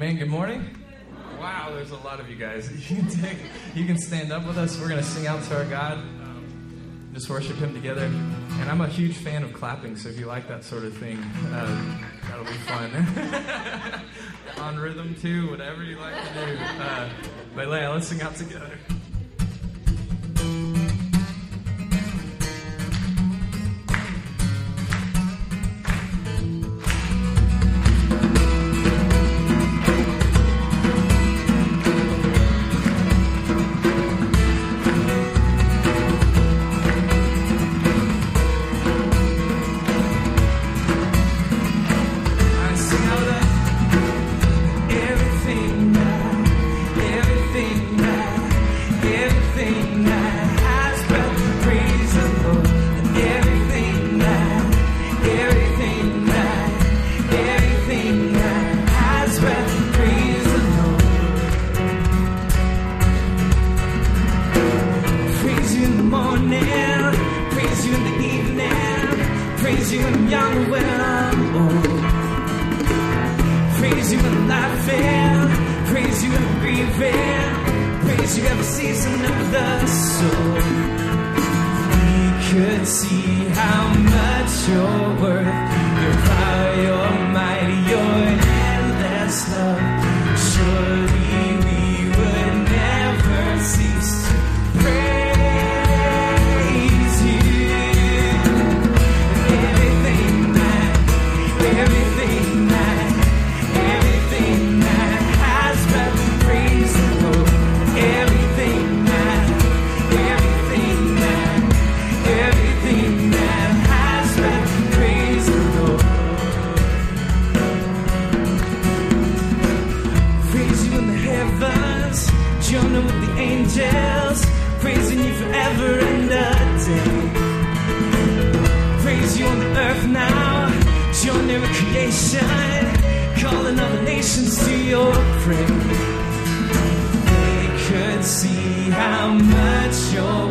Amen. Good morning. Wow, there's a lot of you guys. You can take, you can stand up with us. We're gonna sing out to our God. Um, just worship Him together. And I'm a huge fan of clapping, so if you like that sort of thing, uh, that'll be fun. On rhythm too, whatever you like to do. Uh, but Leia, let's sing out together. creation calling other nations to your praise. They could see how much you're.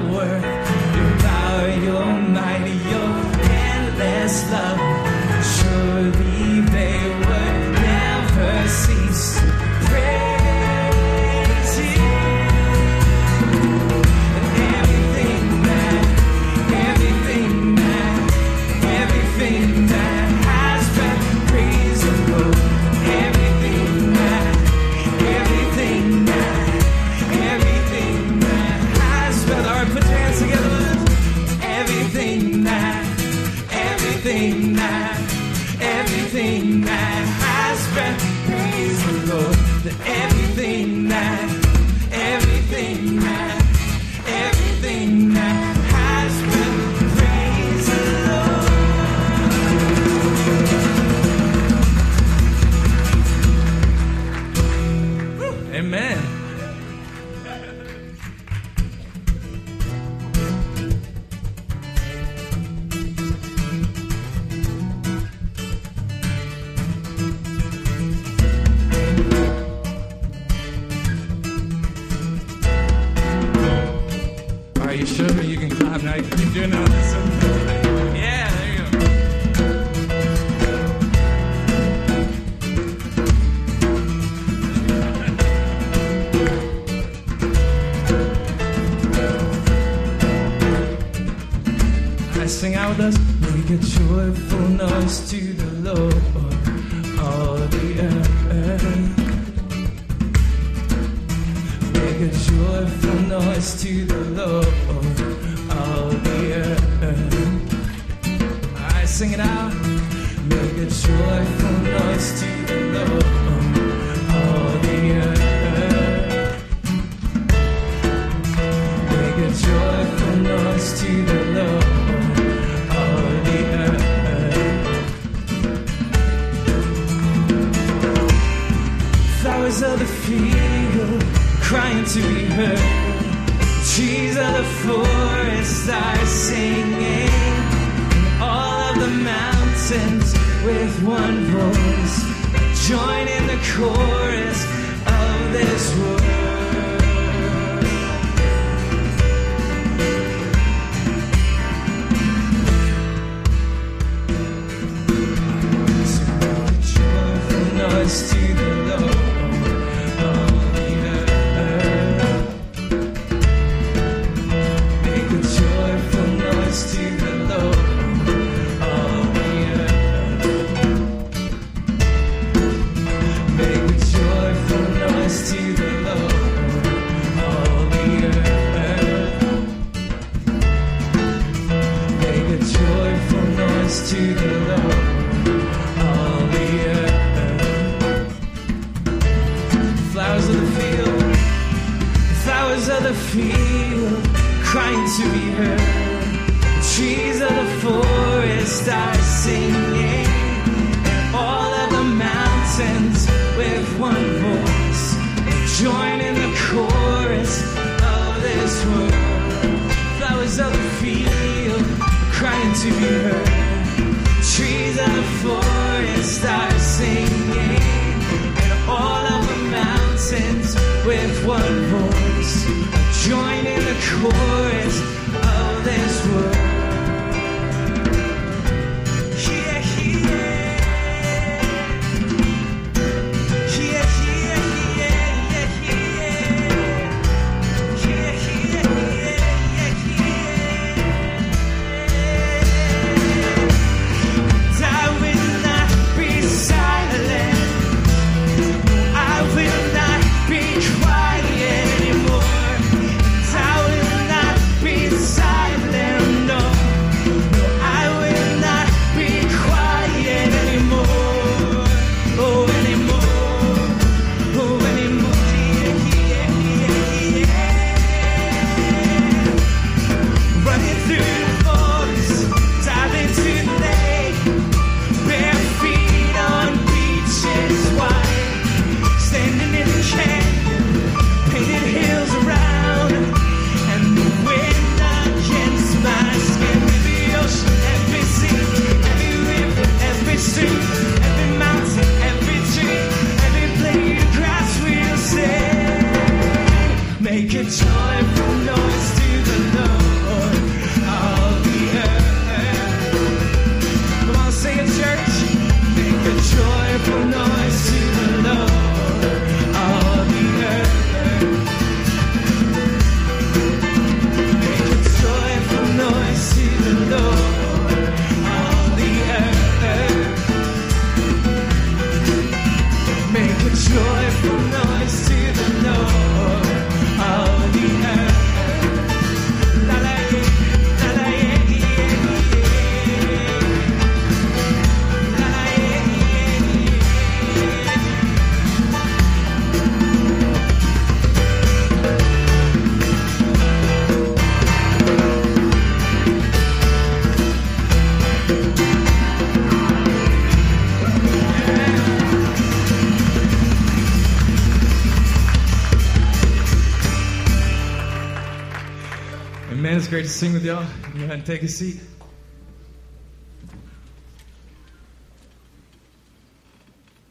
Great to sing with y'all. Go ahead and take a seat.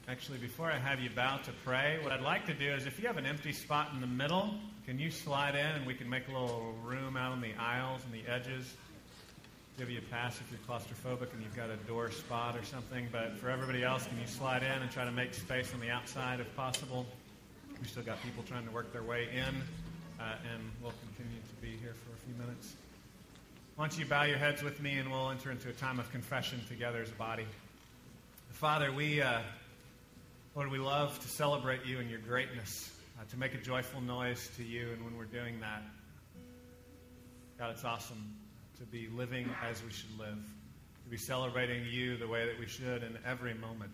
Actually, before I have you bow to pray, what I'd like to do is if you have an empty spot in the middle, can you slide in and we can make a little room out on the aisles and the edges? Give you a pass if you're claustrophobic and you've got a door spot or something. But for everybody else, can you slide in and try to make space on the outside if possible? We still got people trying to work their way in, uh, and we'll continue to be here for a few minutes. Why don't you bow your heads with me and we'll enter into a time of confession together as a body. Father, we, uh, Lord, we love to celebrate you and your greatness, uh, to make a joyful noise to you. And when we're doing that, God, it's awesome to be living as we should live, to be celebrating you the way that we should in every moment.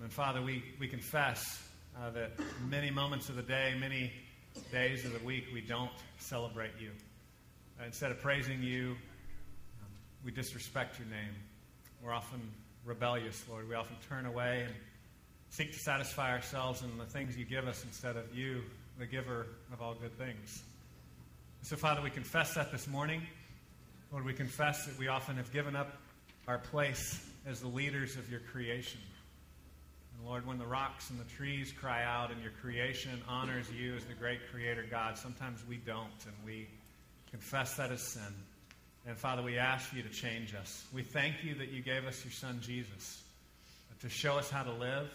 And Father, we, we confess uh, that many moments of the day, many days of the week, we don't celebrate you. Instead of praising you, um, we disrespect your name. We're often rebellious, Lord. We often turn away and seek to satisfy ourselves in the things you give us instead of you, the giver of all good things. So, Father, we confess that this morning. Lord, we confess that we often have given up our place as the leaders of your creation. And Lord, when the rocks and the trees cry out and your creation honors you as the great creator God, sometimes we don't, and we confess that as sin. And Father, we ask you to change us. We thank you that you gave us your son Jesus to show us how to live,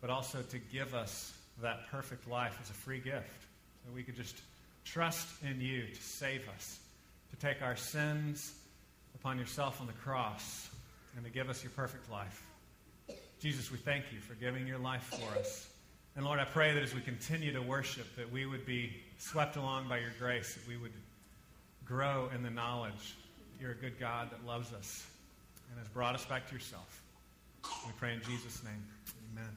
but also to give us that perfect life as a free gift. That we could just trust in you to save us, to take our sins upon yourself on the cross, and to give us your perfect life. Jesus, we thank you for giving your life for us. And Lord, I pray that as we continue to worship, that we would be swept along by your grace, that we would grow in the knowledge you're a good God that loves us. and has brought us back to yourself. We pray in Jesus' name. Amen.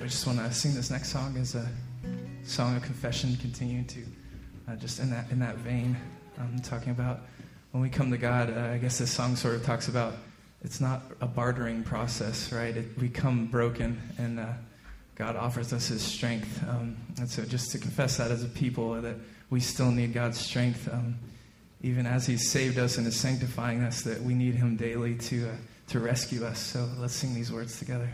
I just want to sing this next song as a song of confession, continuing to uh, just in that in that vein. I'm talking about when we come to God. Uh, I guess this song sort of talks about it's not a bartering process, right? It, we come broken, and uh, God offers us His strength. Um, and so, just to confess that as a people, that we still need God's strength, um, even as He's saved us and is sanctifying us, that we need Him daily to uh, to rescue us. So, let's sing these words together.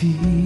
地。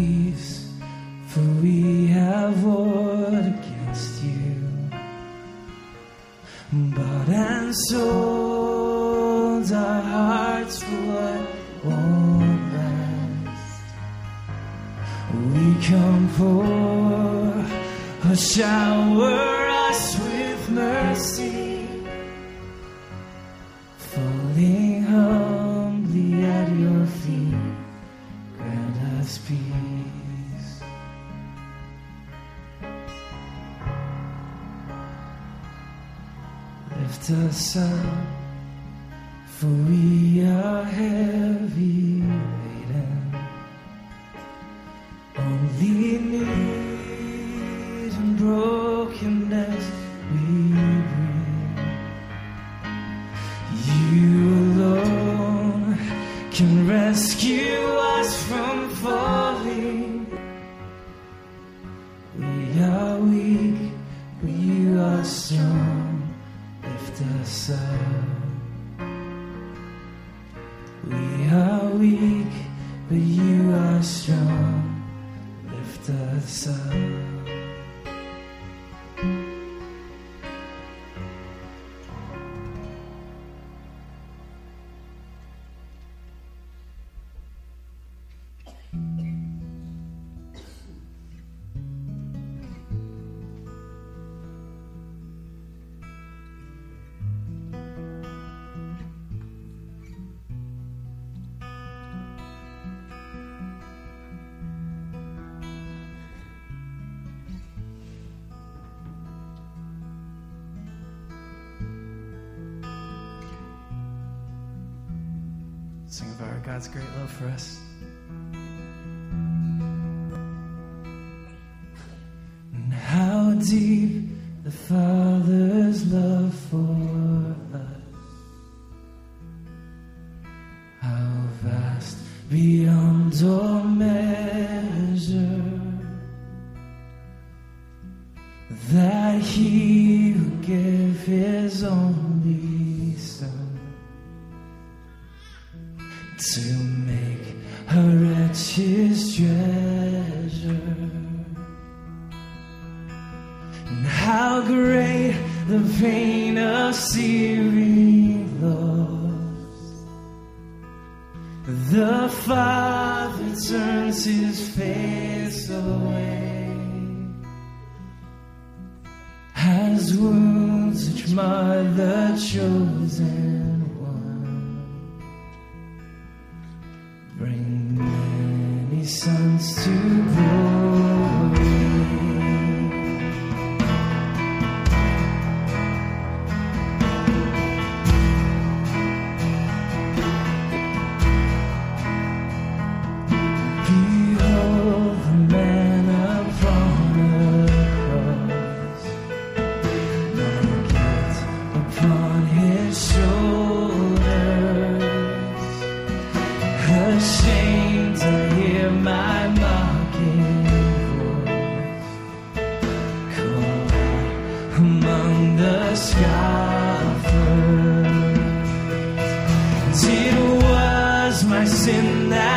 Sing about God's great love for us. And how deep In that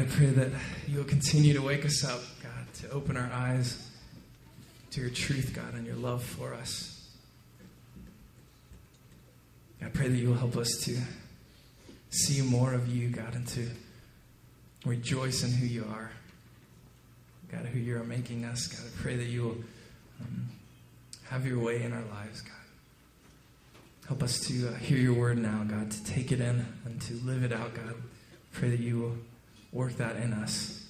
I pray that you'll continue to wake us up, God, to open our eyes to your truth, God, and your love for us. I pray that you will help us to see more of you, God, and to rejoice in who you are. God, who you are making us. God, I pray that you will um, have your way in our lives, God. Help us to uh, hear your word now, God, to take it in and to live it out, God. Pray that you will work that in us.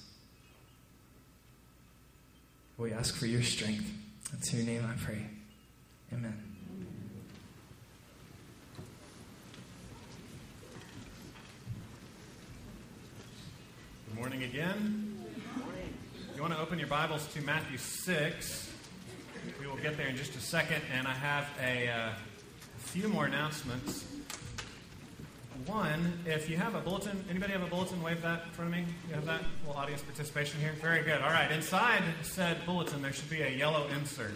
We ask for your strength. It's your name I pray. Amen. Good morning again. You want to open your Bibles to Matthew 6. We will get there in just a second, and I have a, uh, a few more announcements. One, if you have a bulletin, anybody have a bulletin? Wave that in front of me. You have that? Well, audience participation here. Very good. All right. Inside said bulletin, there should be a yellow insert.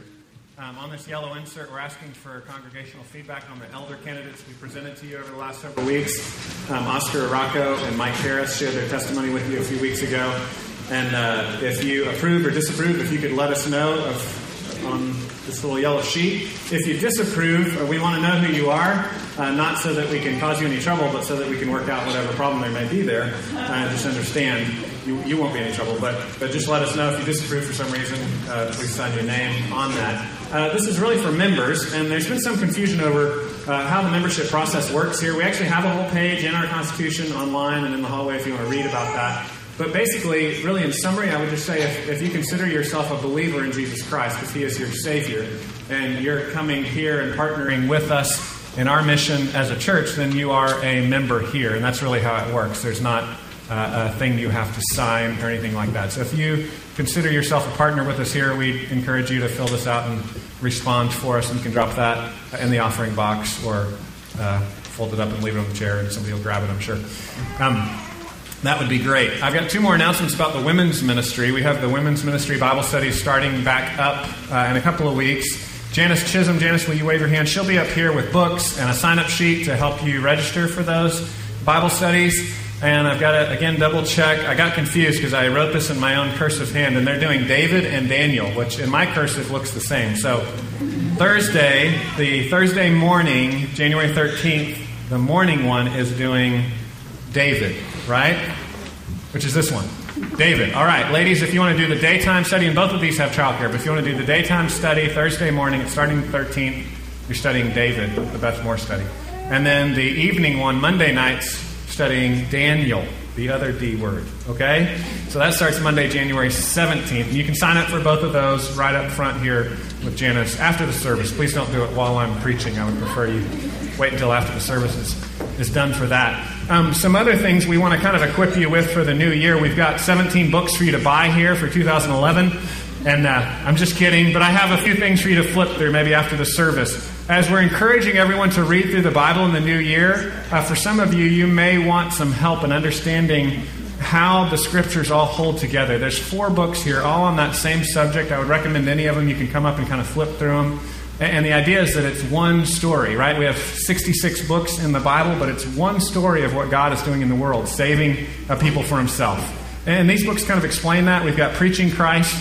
Um, on this yellow insert, we're asking for congregational feedback on the elder candidates we presented to you over the last several weeks. Um, Oscar Aracco and Mike Harris shared their testimony with you a few weeks ago. And uh, if you approve or disapprove, if you could let us know on this little yellow sheet. If you disapprove, uh, we want to know who you are, uh, not so that we can cause you any trouble, but so that we can work out whatever problem there may be there. Uh, just understand you, you won't be any trouble, but, but just let us know if you disapprove for some reason. Uh, please sign your name on that. Uh, this is really for members, and there's been some confusion over uh, how the membership process works here. We actually have a whole page in our Constitution online and in the hallway if you want to read about that. But basically, really in summary, I would just say if, if you consider yourself a believer in Jesus Christ, because He is your Savior, and you're coming here and partnering with us in our mission as a church, then you are a member here. And that's really how it works. There's not uh, a thing you have to sign or anything like that. So if you consider yourself a partner with us here, we encourage you to fill this out and respond for us. And you can drop that in the offering box or uh, fold it up and leave it on the chair, and somebody will grab it, I'm sure. Um, that would be great. I've got two more announcements about the women's ministry. We have the women's ministry Bible studies starting back up uh, in a couple of weeks. Janice Chisholm, Janice, will you wave your hand? She'll be up here with books and a sign up sheet to help you register for those Bible studies. And I've got to, again, double check. I got confused because I wrote this in my own cursive hand, and they're doing David and Daniel, which in my cursive looks the same. So, Thursday, the Thursday morning, January 13th, the morning one is doing David, right? Which is this one. David. All right, ladies, if you want to do the daytime study, and both of these have childcare, but if you want to do the daytime study Thursday morning, it's starting the 13th, you're studying David, the Beth Moore study. And then the evening one, Monday nights, studying Daniel, the other D word. Okay? So that starts Monday, January 17th. And you can sign up for both of those right up front here with Janice after the service. Please don't do it while I'm preaching. I would prefer you wait until after the service is, is done for that. Um, some other things we want to kind of equip you with for the new year. We've got 17 books for you to buy here for 2011. And uh, I'm just kidding, but I have a few things for you to flip through maybe after the service. As we're encouraging everyone to read through the Bible in the new year, uh, for some of you, you may want some help in understanding how the scriptures all hold together. There's four books here, all on that same subject. I would recommend any of them. You can come up and kind of flip through them. And the idea is that it's one story, right? We have 66 books in the Bible, but it's one story of what God is doing in the world, saving a people for Himself. And these books kind of explain that. We've got Preaching Christ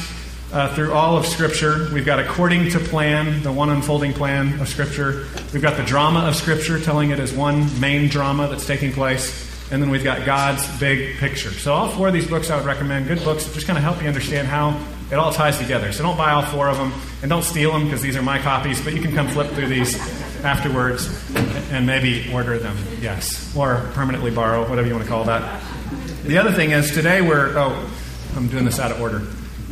uh, through all of Scripture. We've got According to Plan, the one unfolding plan of Scripture. We've got the drama of Scripture, telling it as one main drama that's taking place. And then we've got God's big picture. So, all four of these books I would recommend, good books just kind of help you understand how it all ties together. So, don't buy all four of them and don't steal them because these are my copies, but you can come flip through these afterwards and maybe order them, yes, or permanently borrow, whatever you want to call that. The other thing is, today we're, oh, I'm doing this out of order.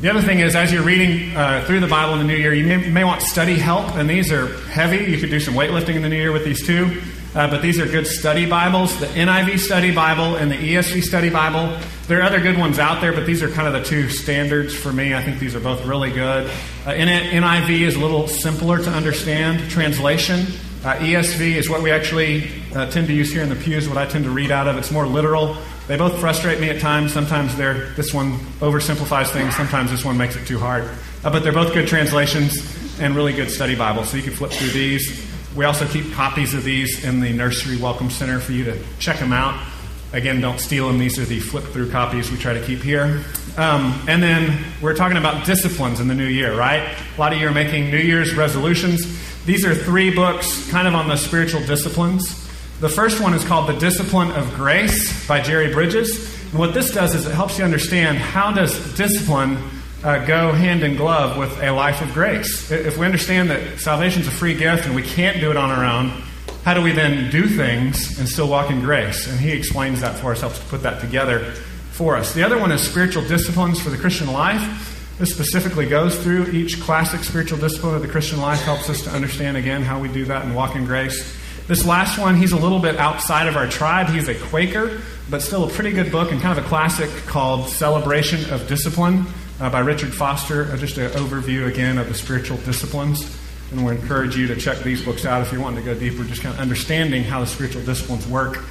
The other thing is, as you're reading uh, through the Bible in the new year, you may, you may, want study help, and these are heavy. You could do some weightlifting in the new year with these too. Uh, but these are good study Bibles the NIV Study Bible and the ESV Study Bible. There are other good ones out there, but these are kind of the two standards for me. I think these are both really good. Uh, NIV is a little simpler to understand. Translation. Uh, ESV is what we actually uh, tend to use here in the pews, what I tend to read out of. It's more literal. They both frustrate me at times. Sometimes they're, this one oversimplifies things, sometimes this one makes it too hard. Uh, but they're both good translations and really good study Bibles, so you can flip through these. We also keep copies of these in the Nursery Welcome Center for you to check them out. Again, don't steal them. These are the flip through copies we try to keep here. Um, and then we're talking about disciplines in the new year, right? A lot of you are making New Year's resolutions. These are three books kind of on the spiritual disciplines. The first one is called The Discipline of Grace by Jerry Bridges. And what this does is it helps you understand how does discipline uh, go hand in glove with a life of grace. If we understand that salvation is a free gift and we can't do it on our own, how do we then do things and still walk in grace? And he explains that for us, helps to put that together for us. The other one is spiritual disciplines for the Christian life. This specifically goes through each classic spiritual discipline of the Christian life, helps us to understand again how we do that and walk in grace. This last one, he's a little bit outside of our tribe. He's a Quaker, but still a pretty good book and kind of a classic called Celebration of Discipline uh, by Richard Foster. Uh, just an overview again of the spiritual disciplines. And we encourage you to check these books out if you want to go deeper, just kind of understanding how the spiritual disciplines work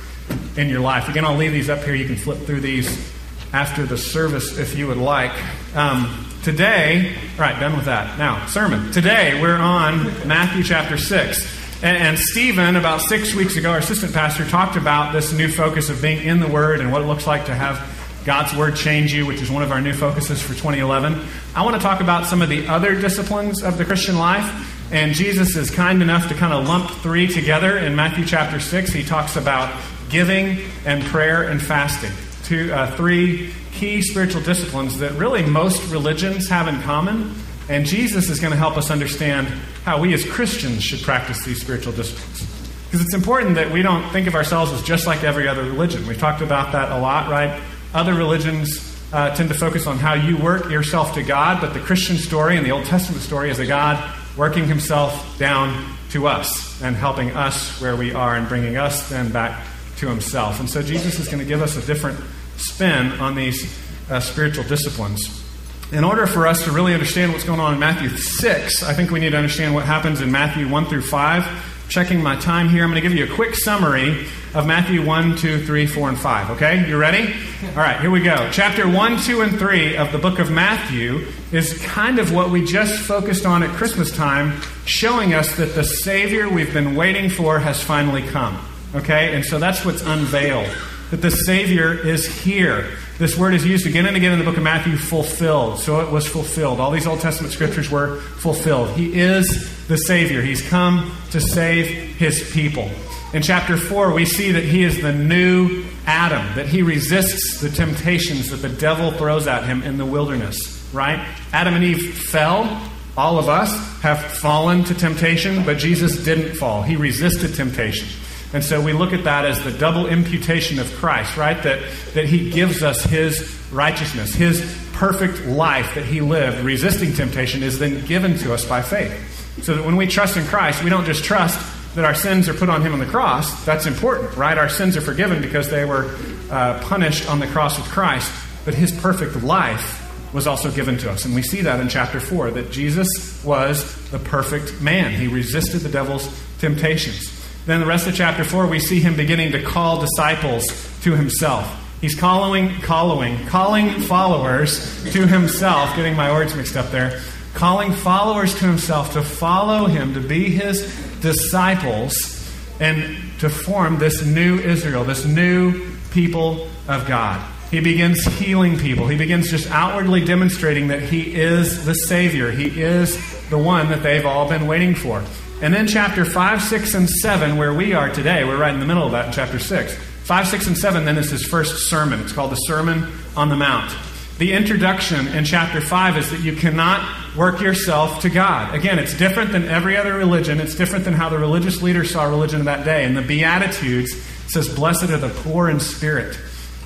in your life. Again, I'll leave these up here. You can flip through these after the service if you would like. Um, today, right, done with that. Now, sermon. Today, we're on Matthew chapter 6. And, and Stephen, about six weeks ago, our assistant pastor, talked about this new focus of being in the Word and what it looks like to have God's Word change you, which is one of our new focuses for 2011. I want to talk about some of the other disciplines of the Christian life. And Jesus is kind enough to kind of lump three together in Matthew chapter 6. He talks about giving and prayer and fasting. Two, uh, three key spiritual disciplines that really most religions have in common. And Jesus is going to help us understand how we as Christians should practice these spiritual disciplines. Because it's important that we don't think of ourselves as just like every other religion. We've talked about that a lot, right? Other religions uh, tend to focus on how you work yourself to God, but the Christian story and the Old Testament story is a God working himself down to us and helping us where we are and bringing us then back to himself. And so Jesus is going to give us a different spin on these uh, spiritual disciplines. In order for us to really understand what's going on in Matthew 6, I think we need to understand what happens in Matthew 1 through 5. Checking my time here, I'm going to give you a quick summary of Matthew 1, 2, 3, 4, and 5. Okay? You ready? All right, here we go. Chapter 1, 2, and 3 of the book of Matthew is kind of what we just focused on at Christmas time, showing us that the Savior we've been waiting for has finally come. Okay? And so that's what's unveiled. That the Savior is here. This word is used again and again in the book of Matthew, fulfilled. So it was fulfilled. All these Old Testament scriptures were fulfilled. He is the Savior. He's come to save his people. In chapter 4, we see that he is the new Adam, that he resists the temptations that the devil throws at him in the wilderness, right? Adam and Eve fell. All of us have fallen to temptation, but Jesus didn't fall. He resisted temptation. And so we look at that as the double imputation of Christ, right? That, that he gives us his righteousness, his perfect life that he lived, resisting temptation, is then given to us by faith. So that when we trust in Christ, we don't just trust that our sins are put on him on the cross. That's important, right? Our sins are forgiven because they were uh, punished on the cross with Christ. But his perfect life was also given to us. And we see that in chapter 4 that Jesus was the perfect man. He resisted the devil's temptations. Then the rest of chapter 4, we see him beginning to call disciples to himself. He's calling, calling, calling followers to himself, getting my words mixed up there, calling followers to himself to follow him, to be his disciples, and to form this new Israel, this new people of God. He begins healing people. He begins just outwardly demonstrating that he is the Savior. He is the one that they've all been waiting for. And then chapter 5, 6, and 7, where we are today, we're right in the middle of that in chapter 6. 5, 6, and 7 then is his first sermon. It's called the Sermon on the Mount. The introduction in chapter 5 is that you cannot work yourself to God. Again, it's different than every other religion. It's different than how the religious leaders saw religion of that day. And the Beatitudes says, Blessed are the poor in spirit.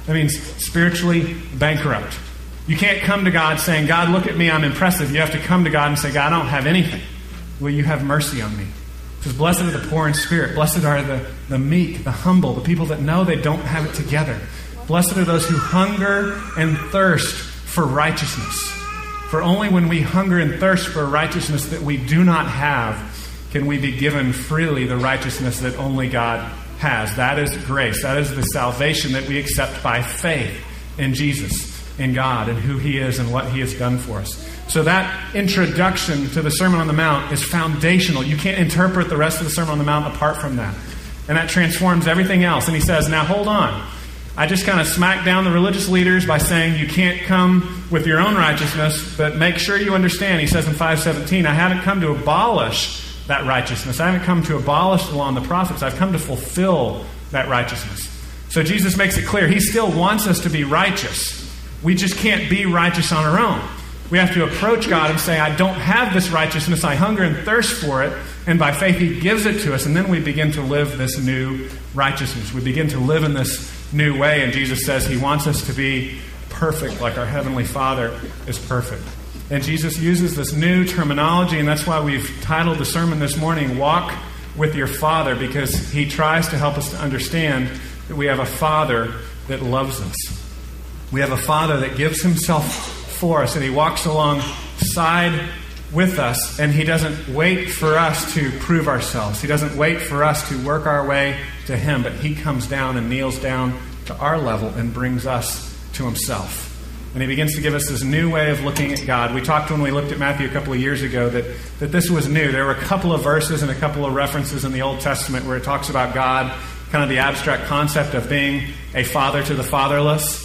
That means spiritually bankrupt. You can't come to God saying, God, look at me, I'm impressive. You have to come to God and say, God, I don't have anything. Will you have mercy on me? Because Blessed are the poor in spirit. Blessed are the, the meek, the humble, the people that know they don't have it together. Blessed are those who hunger and thirst for righteousness. For only when we hunger and thirst for righteousness that we do not have can we be given freely the righteousness that only God has. That is grace. That is the salvation that we accept by faith in Jesus, in God, and who He is and what He has done for us. So that introduction to the Sermon on the Mount is foundational. You can't interpret the rest of the Sermon on the Mount apart from that. And that transforms everything else. And he says, Now hold on. I just kind of smacked down the religious leaders by saying you can't come with your own righteousness, but make sure you understand. He says in 517, I haven't come to abolish that righteousness. I haven't come to abolish the law and the prophets. I've come to fulfill that righteousness. So Jesus makes it clear he still wants us to be righteous. We just can't be righteous on our own. We have to approach God and say, I don't have this righteousness. I hunger and thirst for it. And by faith, He gives it to us. And then we begin to live this new righteousness. We begin to live in this new way. And Jesus says He wants us to be perfect like our Heavenly Father is perfect. And Jesus uses this new terminology, and that's why we've titled the sermon this morning, Walk with Your Father, because he tries to help us to understand that we have a Father that loves us. We have a Father that gives himself for us, and he walks alongside with us, and he doesn't wait for us to prove ourselves. He doesn't wait for us to work our way to him, but he comes down and kneels down to our level and brings us to himself. And he begins to give us this new way of looking at God. We talked when we looked at Matthew a couple of years ago that, that this was new. There were a couple of verses and a couple of references in the Old Testament where it talks about God, kind of the abstract concept of being a father to the fatherless.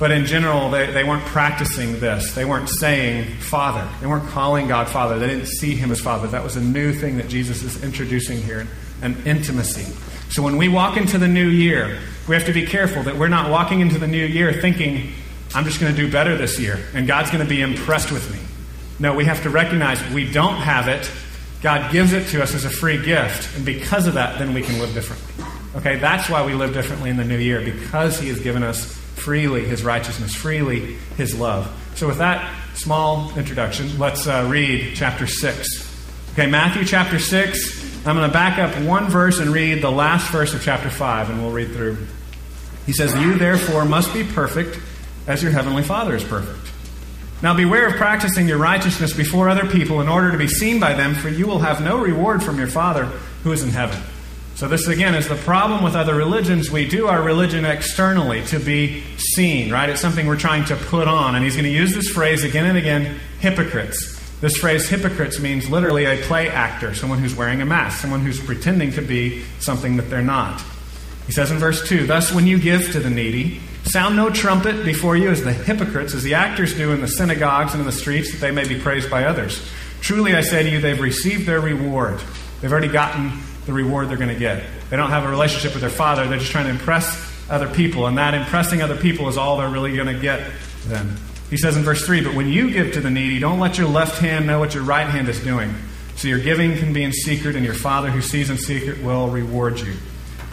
But in general, they, they weren't practicing this. They weren't saying Father. They weren't calling God Father. They didn't see Him as Father. That was a new thing that Jesus is introducing here an intimacy. So when we walk into the new year, we have to be careful that we're not walking into the new year thinking, I'm just going to do better this year, and God's going to be impressed with me. No, we have to recognize we don't have it. God gives it to us as a free gift, and because of that, then we can live differently. Okay, that's why we live differently in the new year, because He has given us freely His righteousness, freely His love. So, with that small introduction, let's uh, read chapter 6. Okay, Matthew chapter 6. I'm going to back up one verse and read the last verse of chapter 5, and we'll read through. He says, You therefore must be perfect as your heavenly Father is perfect. Now beware of practicing your righteousness before other people in order to be seen by them, for you will have no reward from your Father who is in heaven. So, this again is the problem with other religions. We do our religion externally to be seen, right? It's something we're trying to put on. And he's going to use this phrase again and again hypocrites. This phrase hypocrites means literally a play actor, someone who's wearing a mask, someone who's pretending to be something that they're not. He says in verse 2 Thus, when you give to the needy, Sound no trumpet before you as the hypocrites, as the actors do in the synagogues and in the streets, that they may be praised by others. Truly, I say to you, they've received their reward. They've already gotten the reward they're going to get. They don't have a relationship with their Father, they're just trying to impress other people, and that impressing other people is all they're really going to get then. He says in verse 3 But when you give to the needy, don't let your left hand know what your right hand is doing. So your giving can be in secret, and your Father who sees in secret will reward you.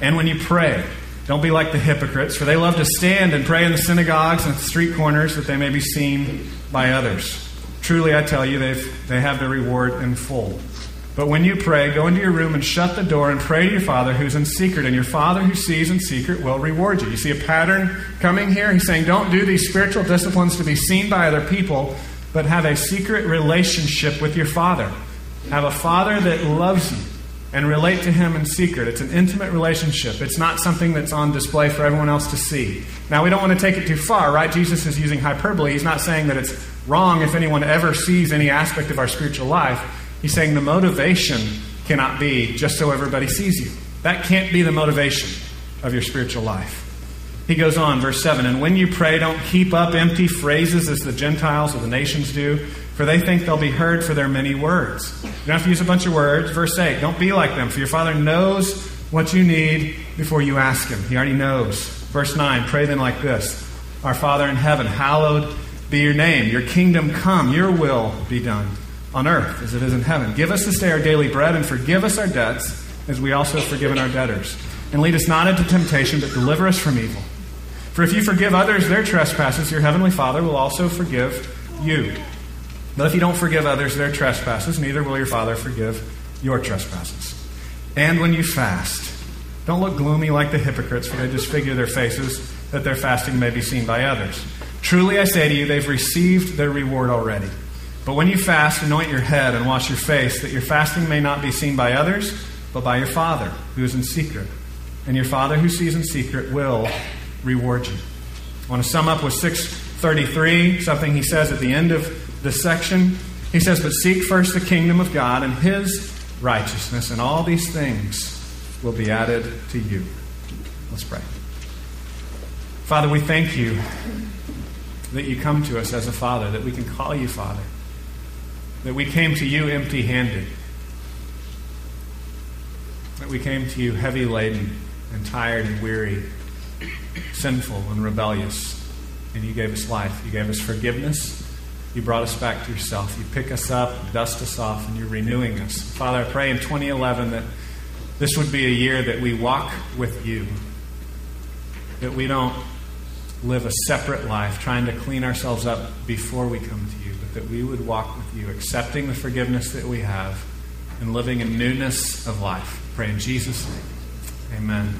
And when you pray, don't be like the hypocrites, for they love to stand and pray in the synagogues and street corners that they may be seen by others. Truly, I tell you, they've, they have their reward in full. But when you pray, go into your room and shut the door and pray to your Father who's in secret, and your Father who sees in secret will reward you. You see a pattern coming here? He's saying, don't do these spiritual disciplines to be seen by other people, but have a secret relationship with your Father. Have a Father that loves you and relate to Him in secret. It's an intimate relationship. It's not something that's on display for everyone else to see. Now, we don't want to take it too far, right? Jesus is using hyperbole. He's not saying that it's wrong if anyone ever sees any aspect of our spiritual life. He's saying the motivation cannot be just so everybody sees you. That can't be the motivation of your spiritual life. He goes on, verse 7 And when you pray, don't heap up empty phrases as the Gentiles or the nations do for they think they'll be heard for their many words. You don't have to use a bunch of words. Verse 8 Don't be like them, for your Father knows what you need before you ask Him. He already knows. Verse 9 Pray then like this Our Father in heaven, hallowed be your name. Your kingdom come, your will be done on earth as it is in heaven. Give us this day our daily bread, and forgive us our debts as we also have forgiven our debtors. And lead us not into temptation, but deliver us from evil. For if you forgive others their trespasses, your heavenly Father will also forgive you. But if you don't forgive others their trespasses, neither will your Father forgive your trespasses. And when you fast, don't look gloomy like the hypocrites, for they disfigure their faces, that their fasting may be seen by others. Truly I say to you, they've received their reward already. But when you fast, anoint your head and wash your face, that your fasting may not be seen by others, but by your Father who is in secret. And your Father who sees in secret will reward you. I want to sum up with 633, something he says at the end of this section. He says, But seek first the kingdom of God and his righteousness, and all these things will be added to you. Let's pray. Father, we thank you that you come to us as a father, that we can call you Father, that we came to you empty handed, that we came to you heavy laden and tired and weary, sinful and rebellious, and you gave us life. You gave us forgiveness. You brought us back to yourself. You pick us up, dust us off, and you're renewing us. Father, I pray in 2011 that this would be a year that we walk with you, that we don't live a separate life trying to clean ourselves up before we come to you, that we would walk with you, accepting the forgiveness that we have and living in newness of life. Pray in Jesus' name. Amen.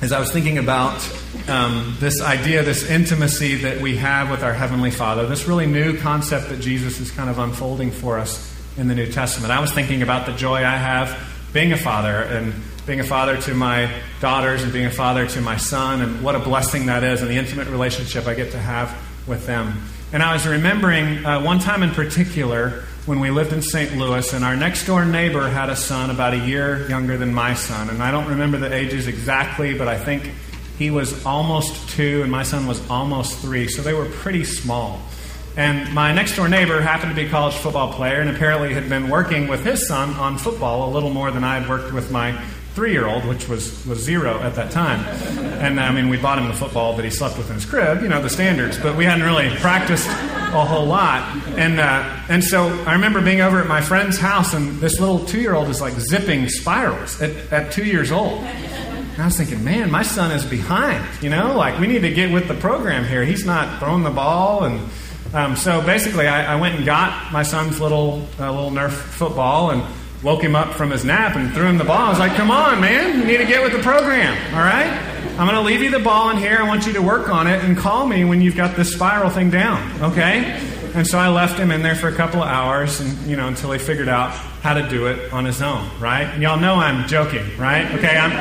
As I was thinking about um, this idea, this intimacy that we have with our Heavenly Father, this really new concept that Jesus is kind of unfolding for us in the New Testament, I was thinking about the joy I have being a father and being a father to my daughters and being a father to my son, and what a blessing that is, and the intimate relationship I get to have with them. And I was remembering uh, one time in particular when we lived in St. Louis, and our next door neighbor had a son about a year younger than my son. And I don't remember the ages exactly, but I think he was almost two, and my son was almost three, so they were pretty small. And my next door neighbor happened to be a college football player and apparently had been working with his son on football a little more than I had worked with my three year old, which was, was zero at that time. And I mean, we bought him the football that he slept with in his crib, you know, the standards, but we hadn't really practiced a whole lot. And, uh, and so I remember being over at my friend's house, and this little two year old is like zipping spirals at, at two years old. And I was thinking, man, my son is behind, you know, like we need to get with the program here. He's not throwing the ball and. Um, so basically, I, I, went and got my son's little uh, little Nerf football and woke him up from his nap and threw him the ball. I was like, come on, man, you need to get with the program, all right? I'm going to leave you the ball in here. I want you to work on it and call me when you've got this spiral thing down, okay? And so I left him in there for a couple of hours, and you know, until he figured out how to do it on his own, right? And y'all know I'm joking, right? Okay, I'm,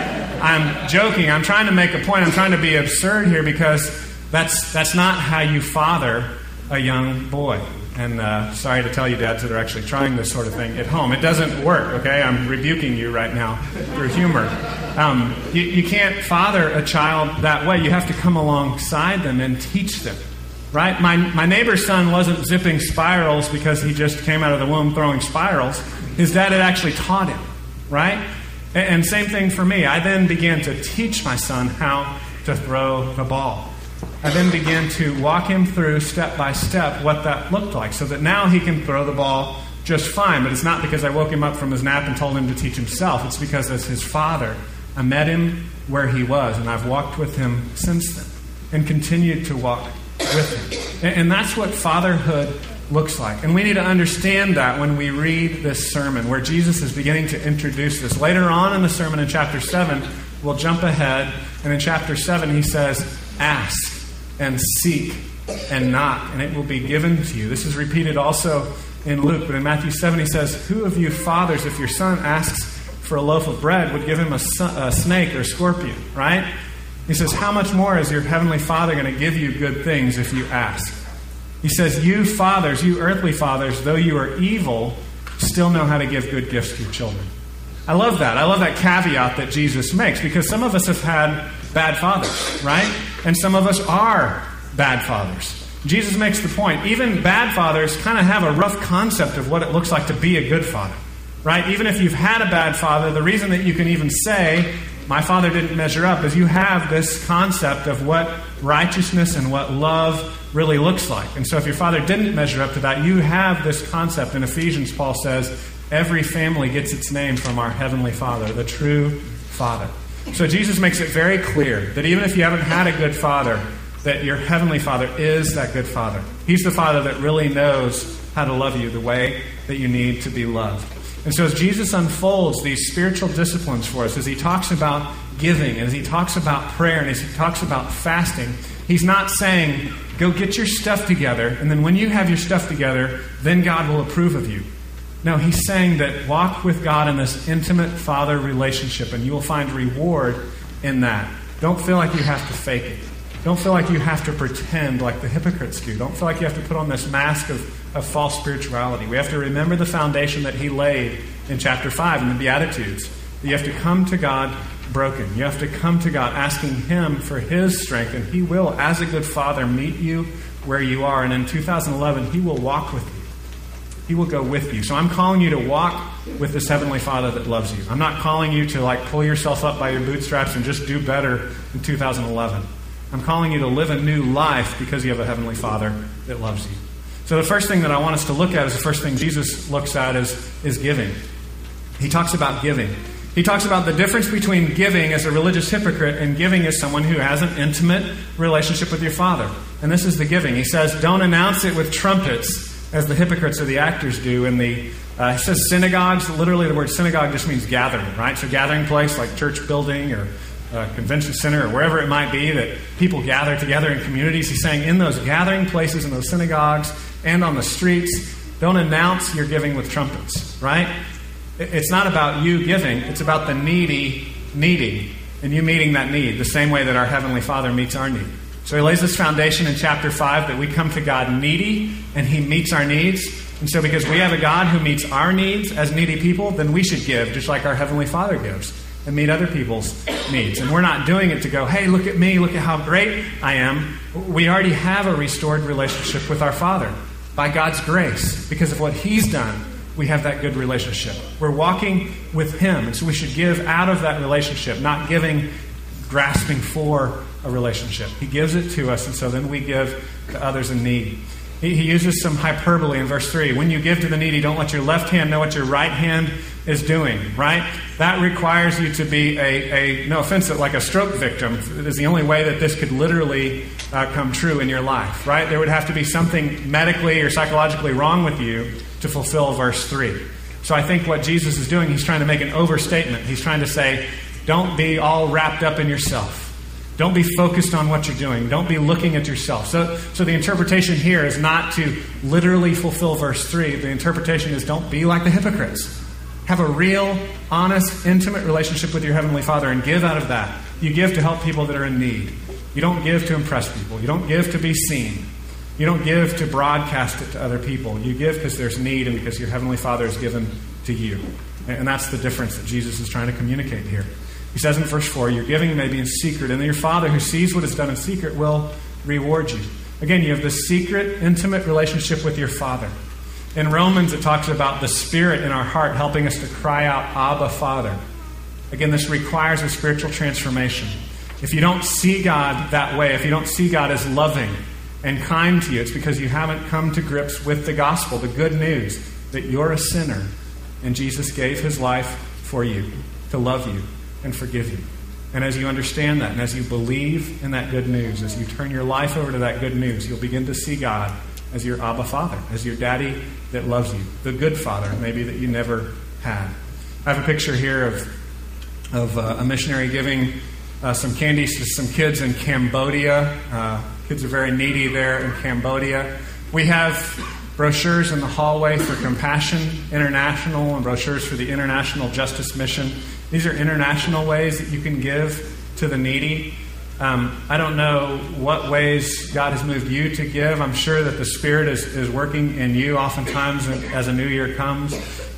I'm joking. I'm trying to make a point. I'm trying to be absurd here because that's that's not how you father a young boy. And uh, sorry to tell you, dads, that are actually trying this sort of thing at home. It doesn't work, okay? I'm rebuking you right now through humor. Um, you, you can't father a child that way. You have to come alongside them and teach them, right? My, my neighbor's son wasn't zipping spirals because he just came out of the womb throwing spirals. His dad had actually taught him, right? And, and same thing for me. I then began to teach my son how to throw the ball. I then began to walk him through step by step what that looked like so that now he can throw the ball just fine. But it's not because I woke him up from his nap and told him to teach himself. It's because as his father, I met him where he was, and I've walked with him since then and continued to walk with him. And, that's what fatherhood looks like. And we need to understand that when we read this sermon, where Jesus is beginning to introduce this. Later on in the sermon in chapter 7, we'll jump ahead, and in chapter 7, he says, Ask and seek and knock, and it will be given to you. This is repeated also in Luke, but in Matthew 7, he says, Who of you fathers, if your son asks for a loaf of bread, would give him a, a snake or a scorpion, right? He says, How much more is your heavenly Father going to give you good things if you ask? He says, You fathers, you earthly fathers, though you are evil, still know how to give good gifts to your children. I love that. I love that caveat that Jesus makes because some of us have had bad fathers, right? And some of us are bad fathers. Jesus makes the point. Even bad fathers kind of have a rough concept of what it looks like to be a good father, right? Even if you've had a bad father, the reason that you can even say, my father didn't measure up, is you have this concept of what righteousness and what love really looks like. And so if your father didn't measure up to that, you have this concept. In Ephesians, Paul says, every family gets its name from our heavenly father, the true father. So Jesus makes it very clear that even if you haven't had a good father, that your heavenly father is that good father. He's the father that really knows how to love you the way that you need to be loved. And so as Jesus unfolds these spiritual disciplines for us, as he talks about giving, as he talks about prayer, and as he talks about fasting, he's not saying, go get your stuff together, and then when you have your stuff together, then God will approve of you. No, he's saying that walk with God in this intimate father relationship, and you will find reward in that. Don't feel like you have to fake it. Don't feel like you have to pretend like the hypocrites do. Don't feel like you have to put on this mask of, of false spirituality. We have to remember the foundation that he laid in chapter 5 in the Beatitudes. You have to come to God broken. You have to come to God asking Him for His strength, and He will, as a good Father, meet you where you are. And in 2011, He will walk with you. He will go with you. So I'm calling you to walk with this Heavenly Father that loves you. I'm not calling you to like pull yourself up by your bootstraps and just do better in 2011. I'm calling you to live a new life because you have a Heavenly Father that loves you. So the first thing that I want us to look at is the first thing Jesus looks at is, is giving. He talks about giving. He talks about the difference between giving as a religious hypocrite and giving as someone who has an intimate relationship with your Father. And this is the giving. He says, Don't announce it with trumpets as the hypocrites or the actors do in the uh, he says synagogues. Literally, the word synagogue just means gathering, right? So, gathering place like church building or uh, convention center or wherever it might be that people gather together in communities. He's saying in those gathering places, in those synagogues, and on the streets, don't announce your giving with trumpets, right? It's not about you giving, it's about the needy needing and you meeting that need the same way that our Heavenly Father meets our need. So he lays this foundation in chapter 5 that we come to God needy and he meets our needs. And so, because we have a God who meets our needs as needy people, then we should give just like our Heavenly Father gives and meet other people's needs. And we're not doing it to go, hey, look at me, look at how great I am. We already have a restored relationship with our Father by God's grace because of what He's done. We have that good relationship. We're walking with Him, and so we should give out of that relationship, not giving, grasping for a relationship. He gives it to us, and so then we give to others in need. He, he uses some hyperbole in verse 3. When you give to the needy, don't let your left hand know what your right hand is doing, right? That requires you to be a, a no offense, like a stroke victim. It is the only way that this could literally uh, come true in your life, right? There would have to be something medically or psychologically wrong with you to fulfill verse 3. So I think what Jesus is doing, he's trying to make an overstatement. He's trying to say, don't be all wrapped up in yourself. Don't be focused on what you're doing. Don't be looking at yourself. So, so the interpretation here is not to literally fulfill verse 3. The interpretation is don't be like the hypocrites. Have a real, honest, intimate relationship with your Heavenly Father and give out of that. You give to help people that are in need. You don't give to impress people. You don't give to be seen. You don't give to broadcast it to other people. You give because there's need and because your Heavenly Father is given to you. And that's the difference that Jesus is trying to communicate here. He says in verse 4, Your giving may be in secret, and your Father who sees what is done in secret will reward you. Again, you have this secret, intimate relationship with your Father. In Romans, it talks about the Spirit in our heart helping us to cry out, Abba, Father. Again, this requires a spiritual transformation. If you don't see God that way, if you don't see God as loving and kind to you, it's because you haven't come to grips with the gospel, the good news that you're a sinner and Jesus gave his life for you to love you and forgive you. And as you understand that, and as you believe in that good news, as you turn your life over to that good news, you'll begin to see God as your Abba Father, as your daddy that loves you, the good Father, maybe that you never had. I have a picture here of, of uh, a missionary giving uh, some candies to some kids in Cambodia. Uh, kids are very needy there in Cambodia. We have brochures in the hallway for Compassion International and brochures for the International Justice Mission. These are international ways that you can give to the needy. Um, I don't know what ways God has moved you to give. I'm sure that the Spirit is, is working in you oftentimes as a new year comes.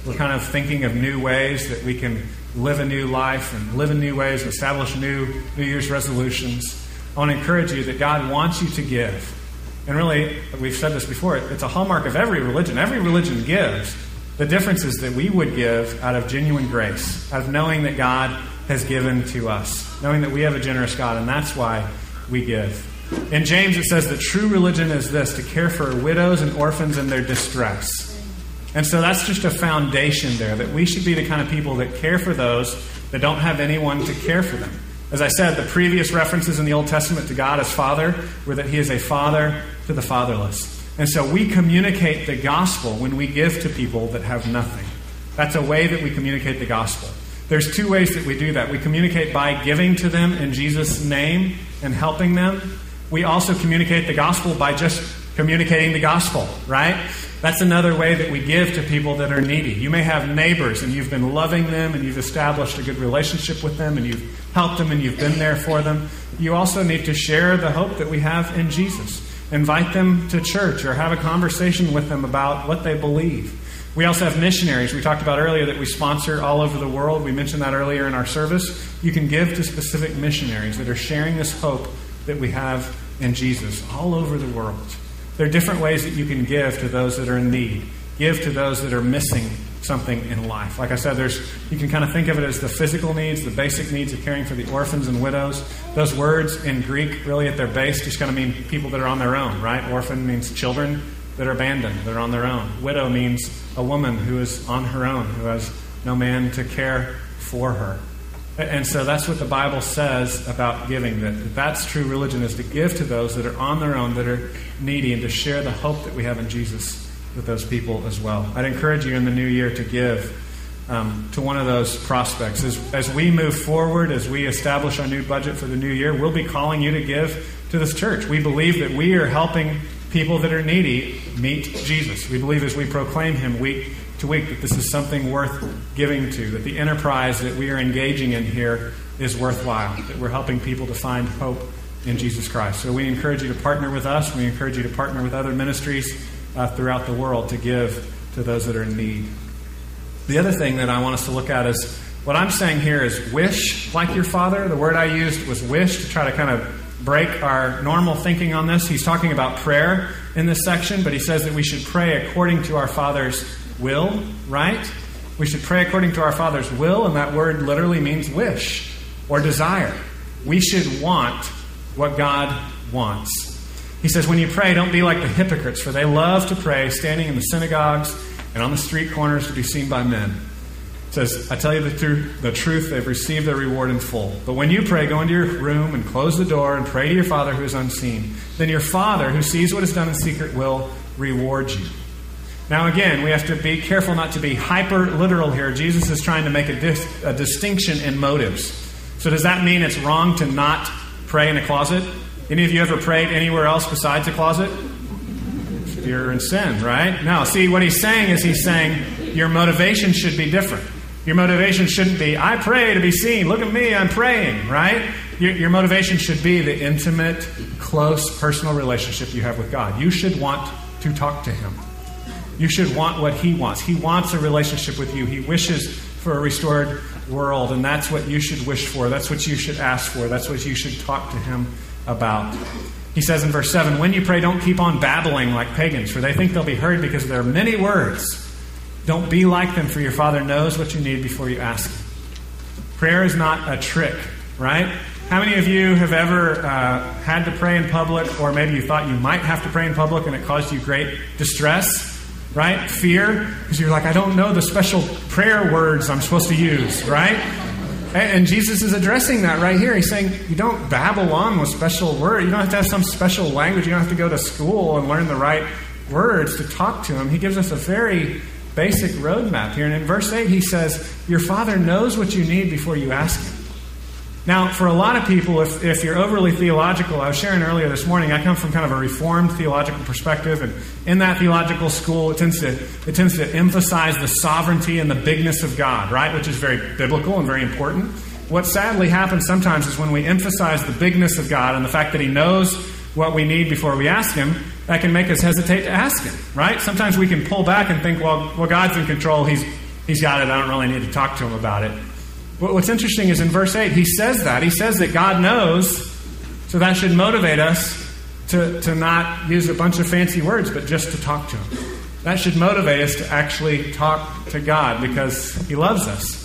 We're kind of thinking of new ways that we can live a new life and live in new ways and establish new New Year's resolutions. I want to encourage you that God wants you to give. And really, we've said this before, it's a hallmark of every religion. Every religion gives. The difference is that we would give out of genuine grace, out of knowing that God has given to us, knowing that we have a generous God, and that's why we give. In James, it says that true religion is this to care for widows and orphans in their distress. And so that's just a foundation there that we should be the kind of people that care for those that don't have anyone to care for them. As I said, the previous references in the Old Testament to God as Father were that He is a Father to the fatherless. And so we communicate the gospel when we give to people that have nothing. That's a way that we communicate the gospel. There's two ways that we do that. We communicate by giving to them in Jesus' name and helping them. We also communicate the gospel by just communicating the gospel, right? That's another way that we give to people that are needy. You may have neighbors and you've been loving them and you've established a good relationship with them and you've helped them and you've been there for them. You also need to share the hope that we have in Jesus. Invite them to church or have a conversation with them about what they believe. We also have missionaries. We talked about earlier that we sponsor all over the world. We mentioned that earlier in our service. You can give to specific missionaries that are sharing this hope that we have in Jesus all over the world. There are different ways that you can give to those that are in need. Give to those that are missing something in life. Like I said, there's you can kind of think of it as the physical needs, the basic needs of caring for the orphans and widows. Those words in Greek really at their base just kind of mean people that are on their own, right? Orphan means children that are abandoned, that are on their own. Widow means a woman who is on her own, who has no man to care for her. And so that's what the Bible says about giving. That that's true religion is to give to those that are on their own, that are needy, and to share the hope that we have in Jesus with those people as well. I'd encourage you in the new year to give um, to one of those prospects. As, as we move forward, as we establish our new budget for the new year, we'll be calling you to give to this church. We believe that we are helping people that are needy meet Jesus. We believe as we proclaim him week to week that this is something worth giving to, that the enterprise that we are engaging in here is worthwhile, that we're helping people to find hope in Jesus Christ. So we encourage you to partner with us. We encourage you to partner with other ministries uh, throughout the world to give to those that are in need. The other thing that I want us to look at is what I'm saying here is wish like your father. The word I used was wish to try to kind of break our normal thinking on this. He's talking about prayer in this section, but he says that we should pray according to our Father's will, right? We should pray according to our Father's will, and that word literally means wish or desire. We should want what God wants. He says, when you pray, don't be like the hypocrites, for they love to pray standing in the synagogues and on the street corners to be seen by men He says, I tell you the, truth, the truth, they've received their reward in full. But when you pray, go into your room and close the door and pray to your Father who is unseen. Then your Father, who sees what is done in secret, will reward you. Now, again, we have to be careful not to be hyper literal here. Jesus is trying to make a, dis- a distinction in motives. So, does that mean it's wrong to not pray in a closet? Any of you ever prayed anywhere else besides a closet? You're in sin, right? No. See, what he's saying is he's saying your motivation should be different. Your motivation shouldn't be, I pray to be seen. Look at me, I'm praying, right? Your, your, motivation should be the intimate, close, personal relationship you have with God. You should want to talk to Him. You should want what He wants. He wants a relationship with you. He wishes for a restored world, and that's what you should wish for. That's what you should ask for. That's what you should talk to Him about. He says in verse 7 When you pray, don't keep on babbling like pagans, for they think they'll be heard because there are many words. Don't be like them, for your Father knows what you need before you ask. Prayer is not a trick, right? How many of you have ever uh, had to pray in public, or maybe you thought you might have to pray in public and it caused you great distress, right? Fear, because you're like, I don't know the special prayer words I'm supposed to use, right? And Jesus is addressing that right here. He's saying you don't babble on with special words. You don't have to have some special language. You don't have to go to school and learn the right words to talk to him. He gives us a very basic roadmap here. And in verse 8, he says, Your Father knows what you need before you ask Him. Now, for a lot of people, if, if you're overly theological, I was sharing earlier this morning, I come from kind of a reformed theological perspective, and in that theological school, it tends to, it tends to emphasize the sovereignty and the bigness of God, right? Which is very biblical and very important. What sadly happens sometimes is when we emphasize the bigness of God and the fact that He knows what we need before we ask Him, that can make us hesitate to ask Him, right? Sometimes we can pull back and think, well, well God's in control. He's, he's got it. I don't really need to talk to Him about it. What's interesting is in verse 8, He says that. He says that God knows, so that should motivate us to, to not use a bunch of fancy words, but just to talk to Him. That should motivate us to actually talk to God because He loves us.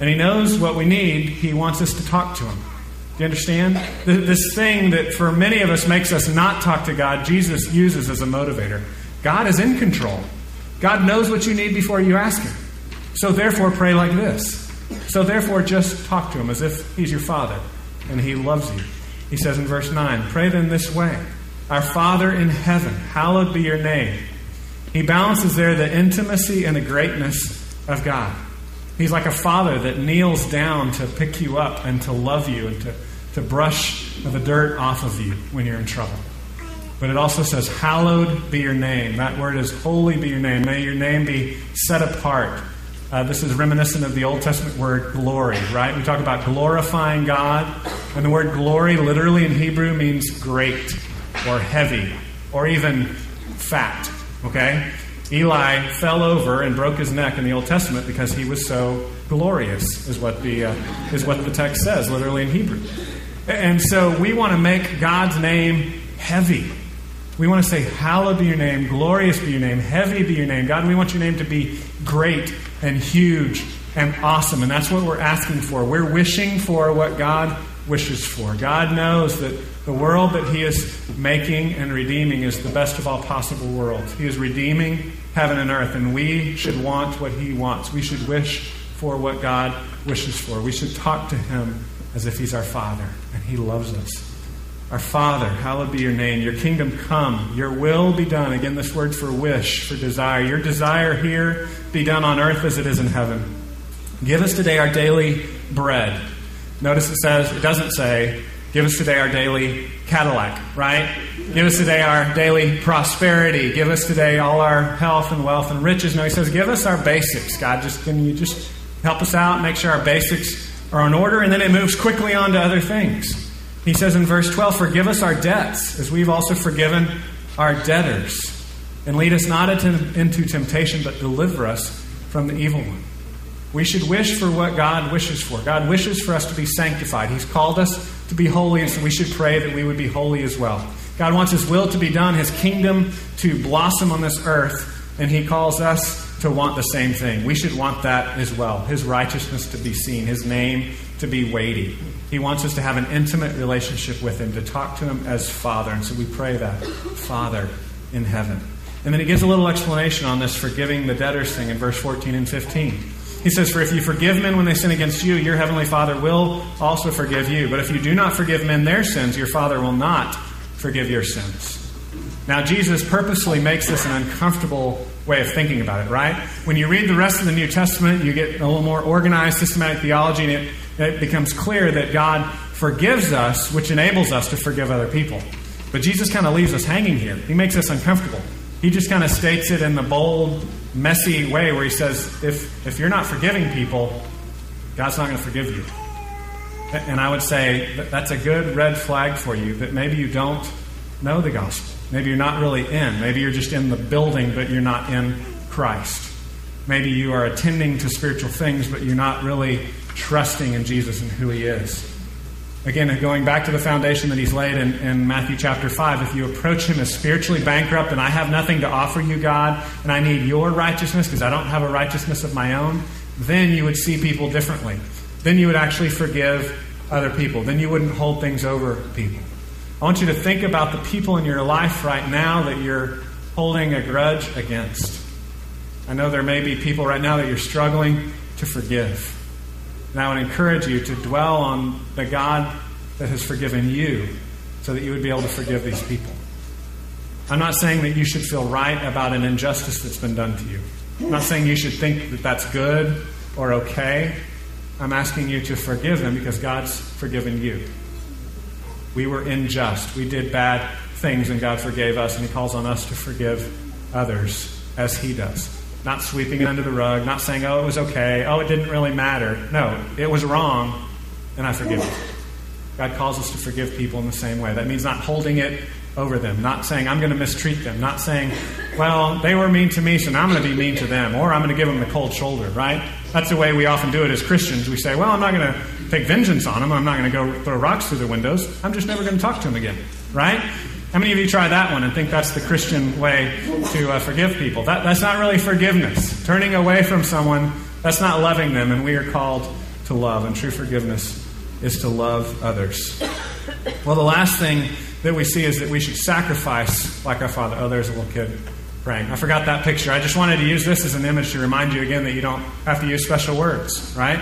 And He knows what we need. He wants us to talk to Him. Do you understand? This thing that for many of us makes us not talk to God, Jesus uses as a motivator. God is in control. God knows what you need before you ask Him. So therefore, pray like this. So therefore, just talk to Him as if He's your Father and He loves you. He says in verse 9, Pray then this way Our Father in heaven, hallowed be your name. He balances there the intimacy and the greatness of God. He's like a father that kneels down to pick you up and to love you and to to brush the dirt off of you when you're in trouble. But it also says, Hallowed be your name. That word is holy be your name. May your name be set apart. Uh, this is reminiscent of the Old Testament word glory, right? We talk about glorifying God. And the word glory literally in Hebrew means great or heavy or even fat, okay? Eli fell over and broke his neck in the Old Testament because he was so glorious, is what the, uh, is what the text says, literally in Hebrew. And so we want to make God's name heavy. We want to say, Hallowed be your name, glorious be your name, heavy be your name. God, we want your name to be great and huge and awesome. And that's what we're asking for. We're wishing for what God wishes for. God knows that the world that He is making and redeeming is the best of all possible worlds. He is redeeming heaven and earth, and we should want what He wants. We should wish for what God wishes for. We should talk to Him as if He's our Father and He loves us. Our Father, hallowed be your name. Your kingdom come. Your will be done. Again, this word for wish, for desire. Your desire here be done on earth as it is in heaven. Give us today our daily bread. Notice it says, it doesn't say, give us today our daily Cadillac, right? Give us today our daily prosperity. Give us today all our health and wealth and riches. No, he says, give us our basics. God, just can you just help us out, make sure our basics are in order, and then it moves quickly on to other things. He says in verse 12, Forgive us our debts, as we've also forgiven our debtors. And lead us not into temptation, but deliver us from the evil one. We should wish for what God wishes for. God wishes for us to be sanctified. He's called us to be holy, and so we should pray that we would be holy as well. God wants His will to be done, His kingdom to blossom on this earth, and He calls us to want the same thing. We should want that as well. His righteousness to be seen, His name to be weighty. He wants us to have an intimate relationship with Him, to talk to Him as Father. And so we pray that, Father in heaven. And then he gives a little explanation on this forgiving the debtors thing in verse 14 and 15. He says, For if you forgive men when they sin against you, your heavenly Father will also forgive you. But if you do not forgive men their sins, your Father will not forgive your sins. Now, Jesus purposely makes this an uncomfortable way of thinking about it, right? When you read the rest of the New Testament, you get a little more organized, systematic theology, and it it becomes clear that God forgives us, which enables us to forgive other people. But Jesus kind of leaves us hanging here. He makes us uncomfortable. He just kind of states it in the bold, messy way where he says, if, if you're not forgiving people, God's not going to forgive you. And I would say that that's a good red flag for you that maybe you don't know the gospel. Maybe you're not really in. Maybe you're just in the building, but you're not in Christ. Maybe you are attending to spiritual things, but you're not really trusting in Jesus and who he is. Again, going back to the foundation that he's laid in, in, Matthew chapter 5, if you approach him as spiritually bankrupt and I have nothing to offer you, God, and I need your righteousness because I don't have a righteousness of my own, then you would see people differently. Then you would actually forgive other people. Then you wouldn't hold things over people. I want you to think about the people in your life right now that you're holding a grudge against. I know there may be people right now that you're struggling to forgive. And I would encourage you to dwell on the God that has forgiven you so that you would be able to forgive these people. I'm not saying that you should feel right about an injustice that's been done to you. I'm not saying you should think that that's good or okay. I'm asking you to forgive them because God's forgiven you. We were unjust. We did bad things, and God forgave us, and He calls on us to forgive others as He does. Not sweeping it under the rug, not saying, oh, it was okay, oh, it didn't really matter. No, it was wrong, and I forgive you. God calls us to forgive people in the same way. That means not holding it over them, not saying, I'm going to mistreat them, not saying, well, they were mean to me, so now I'm going to be mean to them, or I'm going to give them the cold shoulder, right? That's the way we often do it as Christians. We say, well, I'm not going to take vengeance on them. I'm not going to go throw rocks through their windows. I'm just never going to talk to them again, right? How many of you try that one and think that's the Christian way to uh, forgive people? That, that's not really forgiveness. Turning away from someone, that's not loving them, and we are called to love. And true forgiveness is to love others. Well, the last thing that we see is that we should sacrifice like our Father. Oh, there's a little kid praying. I forgot that picture. I just wanted to use this as an image to remind you again that you don't have to use special words, right?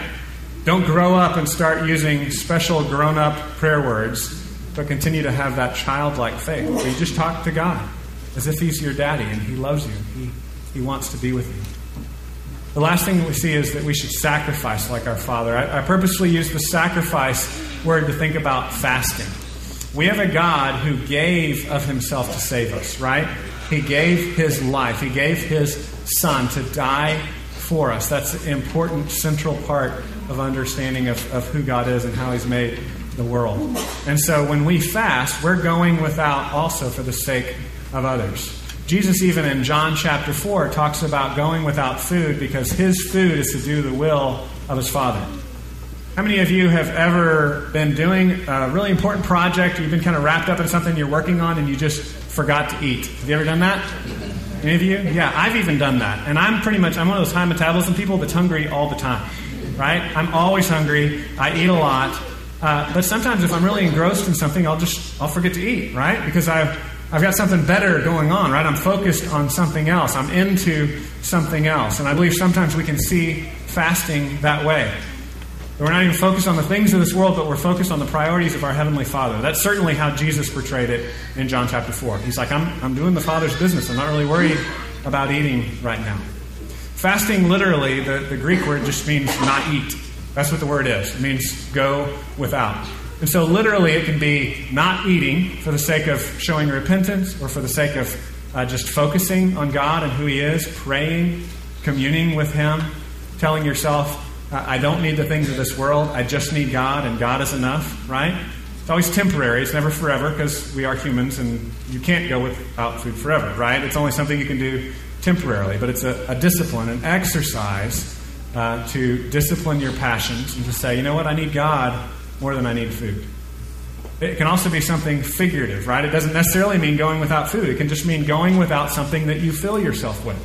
Don't grow up and start using special grown up prayer words but continue to have that childlike faith. Where you just talk to God as if He's your daddy and He loves you. He, he wants to be with you. The last thing we see is that we should sacrifice like our Father. I, I purposely use the sacrifice word to think about fasting. We have a God who gave of Himself to save us, right? He gave His life, He gave His Son to die for us. That's an important central part of understanding of, of who God is and how He's made the world. And so when we fast, we're going without also for the sake of others. Jesus, even in John chapter 4, talks about going without food because his food is to do the will of his Father. How many of you have ever been doing a really important project, you've been kind of wrapped up in something you're working on, and you just forgot to eat? Have you ever done that? Any of you? Yeah, I've even done that. And I'm pretty much, I'm one of those high metabolism people that's hungry all the time, right? I'm always hungry. I eat a lot. Uh, but sometimes if I'm really engrossed in something, I'll just I'll forget to eat, right? Because I've I've got something better going on, right? I'm focused on something else. I'm into something else. And I believe sometimes we can see fasting that way. We're not even focused on the things of this world, but we're focused on the priorities of our Heavenly Father. That's certainly how Jesus portrayed it in John chapter 4. He's like, I'm, I'm doing the Father's business. I'm not really worried about eating right now. Fasting, literally, the, the Greek word just means not eat. That's what the word is. It means go without. And so, literally, it can be not eating for the sake of showing repentance or for the sake of uh, just focusing on God and who He is, praying, communing with Him, telling yourself, I don't need the things of this world. I just need God, and God is enough, right? It's always temporary. It's never forever because we are humans and you can't go without food forever, right? It's only something you can do temporarily, but it's a, a discipline, an exercise uh, to discipline your passions and to say, you know what, I need God more than I need food. It can also be something figurative, right? It doesn't necessarily mean going without food. It can just mean going without something that you fill yourself with.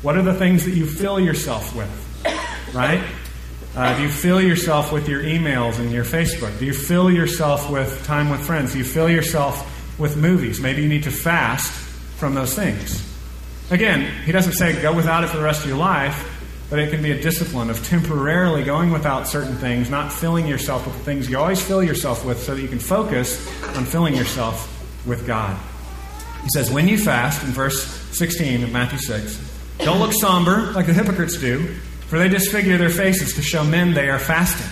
What are the things that you fill yourself with, right? Uh, do you fill yourself with your emails and your Facebook? Do you fill yourself with time with friends? Do you fill yourself with movies? Maybe you need to fast from those things. Again, he doesn't say go without it for the rest of your life, but it can be a discipline of temporarily going without certain things, not filling yourself with the things you always fill yourself with so that you can focus on filling yourself with God. He says, When you fast, in verse 16 of Matthew 6, don't look somber like the hypocrites do for they disfigure their faces to show men they are fasting.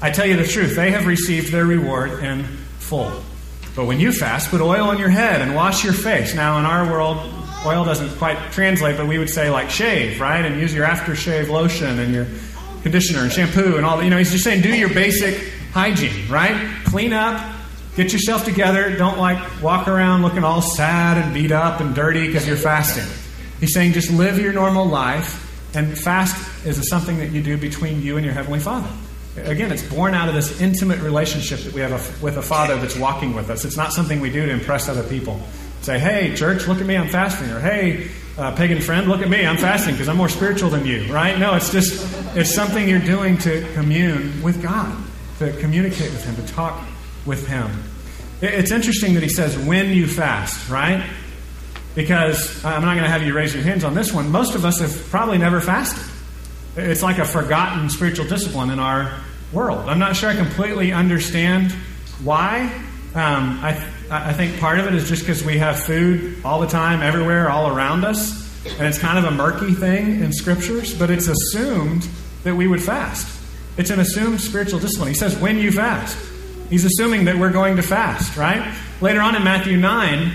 I tell you the truth, they have received their reward in full. But when you fast, put oil on your head and wash your face. Now, in our world, oil doesn't quite translate, but we would say like shave, right? And use your aftershave lotion and your conditioner and shampoo and all that. You know, he's just saying do your basic hygiene, right? Clean up, get yourself together. Don't like walk around looking all sad and beat up and dirty because you're fasting. He's saying just live your normal life and fast is something that you do between you and your Heavenly Father. Again, it's born out of this intimate relationship that we have with a Father that's walking with us. It's not something we do to impress other people. Say, hey, church, look at me, I'm fasting. Or, hey, uh, pagan friend, look at me, I'm fasting because I'm more spiritual than you, right? No, it's just, it's something you're doing to commune with God, to communicate with Him, to talk with Him. It's interesting that He says, when you fast, right? Because I'm not going to have you raise your hands on this one. Most of us have probably never fasted. It's like a forgotten spiritual discipline in our world. I'm not sure I completely understand why. Um, I, I think part of it is just because we have food all the time, everywhere, all around us. And it's kind of a murky thing in scriptures, but it's assumed that we would fast. It's an assumed spiritual discipline. He says, when you fast. He's assuming that we're going to fast, right? Later on in Matthew 9,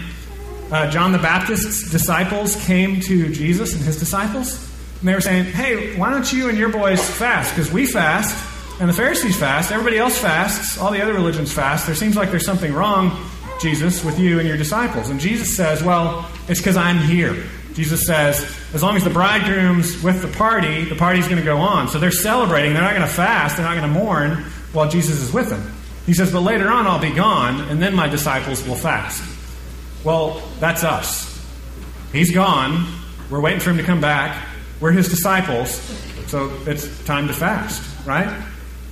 uh, John the Baptist's disciples came to Jesus and his disciples, and they were saying, Hey, why don't you and your boys fast? Because we fast, and the Pharisees fast, everybody else fasts, all the other religions fast. There seems like there's something wrong, Jesus, with you and your disciples. And Jesus says, Well, it's because I'm here. Jesus says, as long as the bridegroom's with the party, the party's going to go on. So they're celebrating. They're not going to fast. They're not going to mourn while Jesus is with them. He says, but later on I'll be gone, and then my disciples will fast. Well, that's us. He's gone. We're waiting for him to come back. We're his disciples. So it's time to fast, right?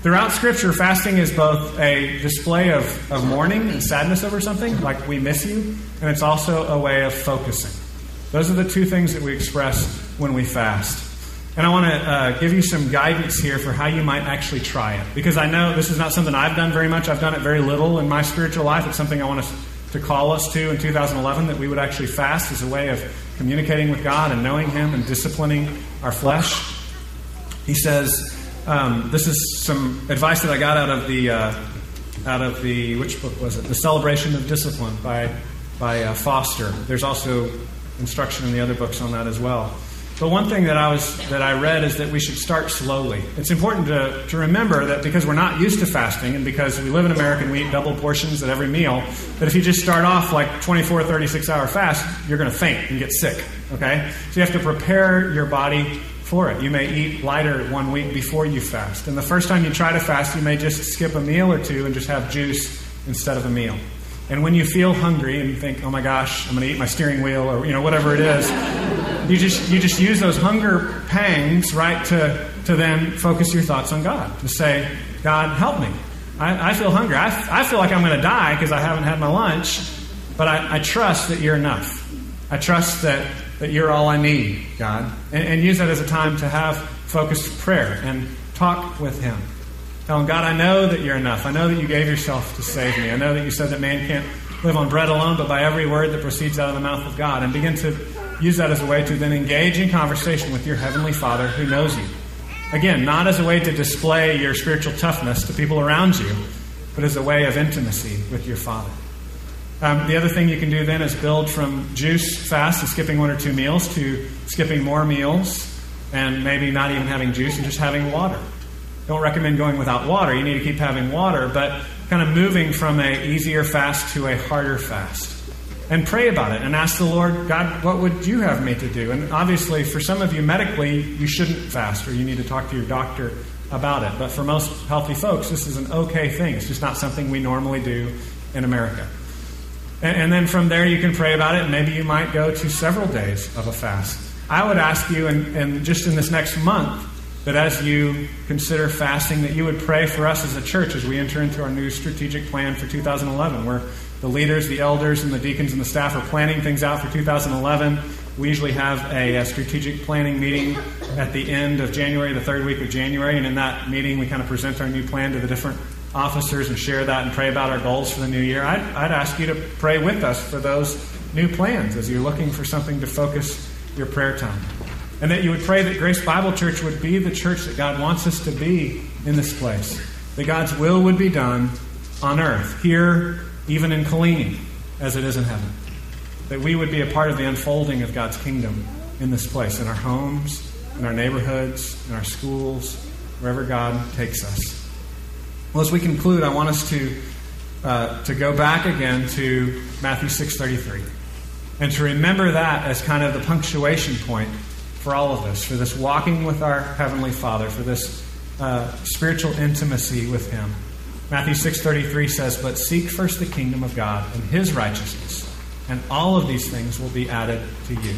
Throughout Scripture, fasting is both a display of, of mourning and sadness over something, like we miss you, and it's also a way of focusing. Those are the two things that we express when we fast. And I want to uh, give you some guidance here for how you might actually try it. Because I know this is not something I've done very much. I've done it very little in my spiritual life. It's something I want to to call us to in 2011 that we would actually fast as a way of communicating with God and knowing Him and disciplining our flesh. He says, um, this is some advice that I got out of the uh, out of the which book was it? The Celebration of Discipline by by uh, Foster. There's also instruction in the other books on that as well. But one thing that I was that I read is that we should start slowly. It's important to, to remember that because we're not used to fasting and because we live in America and we eat double portions at every meal, that if you just start off like 24, 36 hour fast, you're going to faint and get sick. Okay? So you have to prepare your body for it. You may eat lighter one week before you fast. And the first time you try to fast, you may just skip a meal or two and just have juice instead of a meal. And when you feel hungry and think, "Oh my gosh, I'm going to eat my steering wheel," or you know whatever it is, you just you just use those hunger pangs, right, to to then focus your thoughts on God. To say, "God, help me. I, I feel hungry. I, I feel like I'm going to die because I haven't had my lunch." But I, I trust that you're enough. I trust that, that you're all I need, God. And, and use that as a time to have focused prayer and talk with Him. Tell Him, God, I know that you're enough. I know that you gave yourself to save me. I know that you said that man can't live on bread alone, but by every word that proceeds out of the mouth of God. And begin to use that as a way to then engage in conversation with your Heavenly Father who knows you. Again, not as a way to display your spiritual toughness to people around you, but as a way of intimacy with your Father. Um, the other thing you can do then is build from juice fast to skipping one or two meals to skipping more meals and maybe not even having juice and just having water. Don't recommend going without water. You need to keep having water, but kind of moving from a easier fast to a harder fast and pray about it and ask the Lord, God, what would you have me to do? And obviously, for some of you medically, you shouldn't fast or you need to talk to your doctor about it. But for most healthy folks, this is an okay thing. It's just not something we normally do in America. And, and then from there, you can pray about it, and maybe you might go to several days of a fast. I would ask you, and, and just in this next month, that as you consider fasting, that you would pray for us as a church as we enter into our new strategic plan for 2011, where the leaders, the elders, and the deacons and the staff are planning things out for 2011. We usually have a, a, strategic planning meeting at the end of January, the third week of January, and in that meeting, we kind of present our new plan to the different officers and share that and pray about our goals for the new year. I'd, I'd ask you to pray with us for those new plans as you're looking for something to focus your prayer time. And that you would pray that Grace Bible Church would be the church that God wants us to be in this place. That God's will would be done on earth, here even in Killeen, as it is in heaven. That we would be a part of the unfolding of God's kingdom in this place, in our homes, in our neighborhoods, in our schools, wherever God takes us. Well, as we conclude, I want us to, uh, to go back again to Matthew 6.33 and to remember that as kind of the punctuation point for all of us, for this walking with our Heavenly Father, for this uh, spiritual intimacy with Him. Matthew 6:33 says, "But seek first the kingdom of God and his righteousness, and all of these things will be added to you."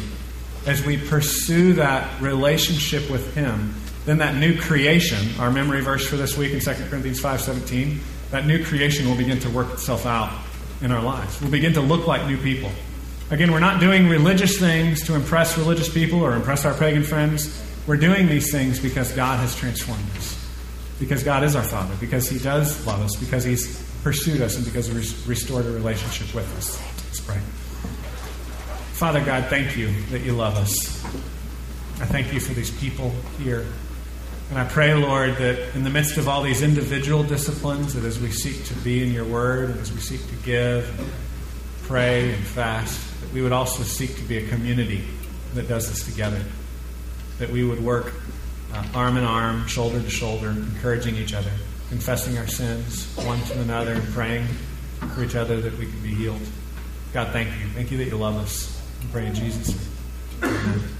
As we pursue that relationship with him, then that new creation, our memory verse for this week in 2 Corinthians 5:17, that new creation will begin to work itself out in our lives. We'll begin to look like new people. Again, we're not doing religious things to impress religious people or impress our pagan friends. We're doing these things because God has transformed us because God is our Father, because He does love us, because He's pursued us, and because He's restored a relationship with us. Let's pray. Father God, thank you that you love us. I thank you for these people here. And I pray, Lord, that in the midst of all these individual disciplines, that as we seek to be in your word, and as we seek to give, pray, and fast, that we would also seek to be a community that does this together. That we would work uh, arm in arm, shoulder to shoulder, encouraging each other, confessing our sins one to another, and praying for each other that we can be healed. God, thank you. Thank you that you love us. We pray in Jesus' name. Amen.